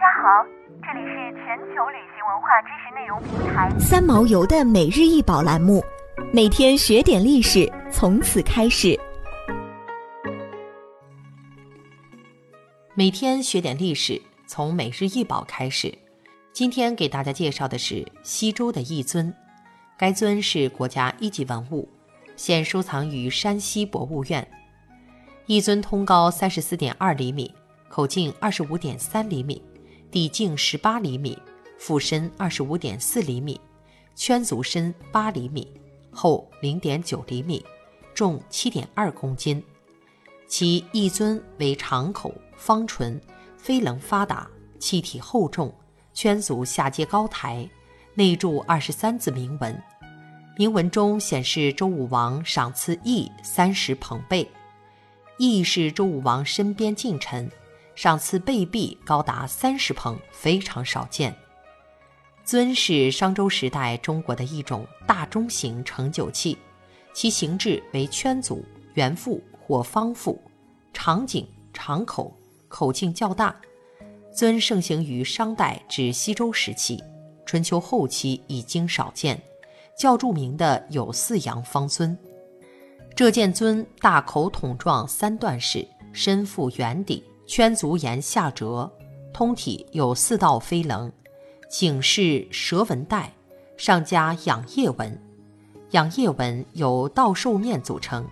家好，这里是全球旅行文化知识内容平台三毛游的每日一宝栏目，每天学点历史，从此开始。每天学点历史，从每日一宝开始。今天给大家介绍的是西周的一尊，该尊是国家一级文物，现收藏于山西博物院。一尊通高三十四点二厘米，口径二十五点三厘米，底径十八厘米，腹深二十五点四厘米，圈足深八厘米，厚零点九厘米，重七点二公斤。其一尊为长口、方唇，飞棱发达，气体厚重，圈足下接高台，内铸二十三字铭文。铭文中显示周武王赏赐邑三十朋贝。翼是周武王身边近臣，赏赐贝币高达三十捧，非常少见。尊是商周时代中国的一种大中型盛酒器，其形制为圈足、圆腹或方腹，长颈、长口，口径较大。尊盛行于商代至西周时期，春秋后期已经少见。较著名的有四羊方尊。这件尊大口筒状三段式，身腹圆底，圈足沿下折，通体有四道飞棱，颈是蛇纹带，上加仰叶纹，仰叶纹由倒兽面组成。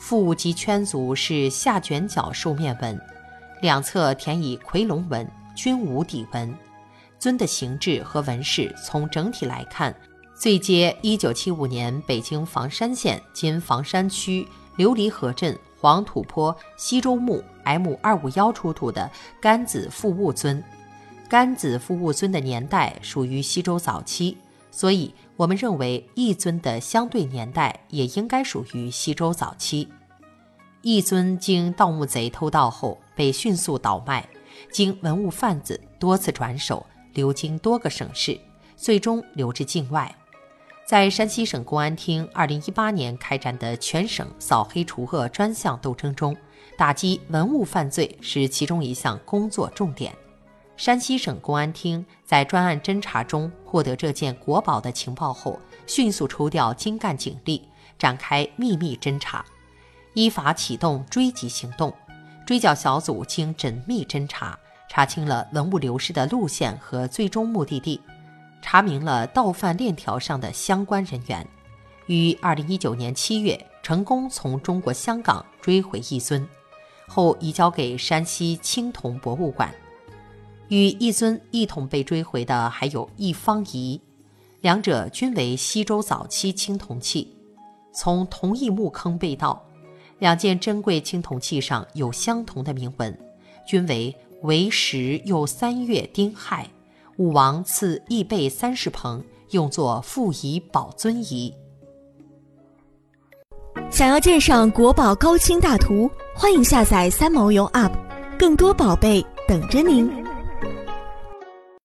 腹及圈足是下卷角兽面纹，两侧填以夔龙纹，均无底纹。尊的形制和纹饰，从整体来看。最接一九七五年北京房山县（今房山区）琉璃河镇黄土坡西周墓 M 二五幺出土的干子复物尊。干子复物尊的年代属于西周早期，所以我们认为一尊的相对年代也应该属于西周早期。一尊经盗墓贼偷盗后被迅速倒卖，经文物贩子多次转手，流经多个省市，最终流至境外。在山西省公安厅2018年开展的全省扫黑除恶专项斗争中，打击文物犯罪是其中一项工作重点。山西省公安厅在专案侦查中获得这件国宝的情报后，迅速抽调精干警力展开秘密侦查，依法启动追缉行动。追缴小组经缜密侦查，查清了文物流失的路线和最终目的地。查明了盗贩链条上的相关人员，于二零一九年七月成功从中国香港追回一尊，后移交给山西青铜博物馆。与一尊一同被追回的还有一方仪，两者均为西周早期青铜器，从同一墓坑被盗。两件珍贵青铜器上有相同的铭文，均为“为时又三月丁亥”。武王赐易贝三十棚，用作傅仪保尊仪。想要鉴赏国宝高清大图，欢迎下载三毛游 App，更多宝贝等着您。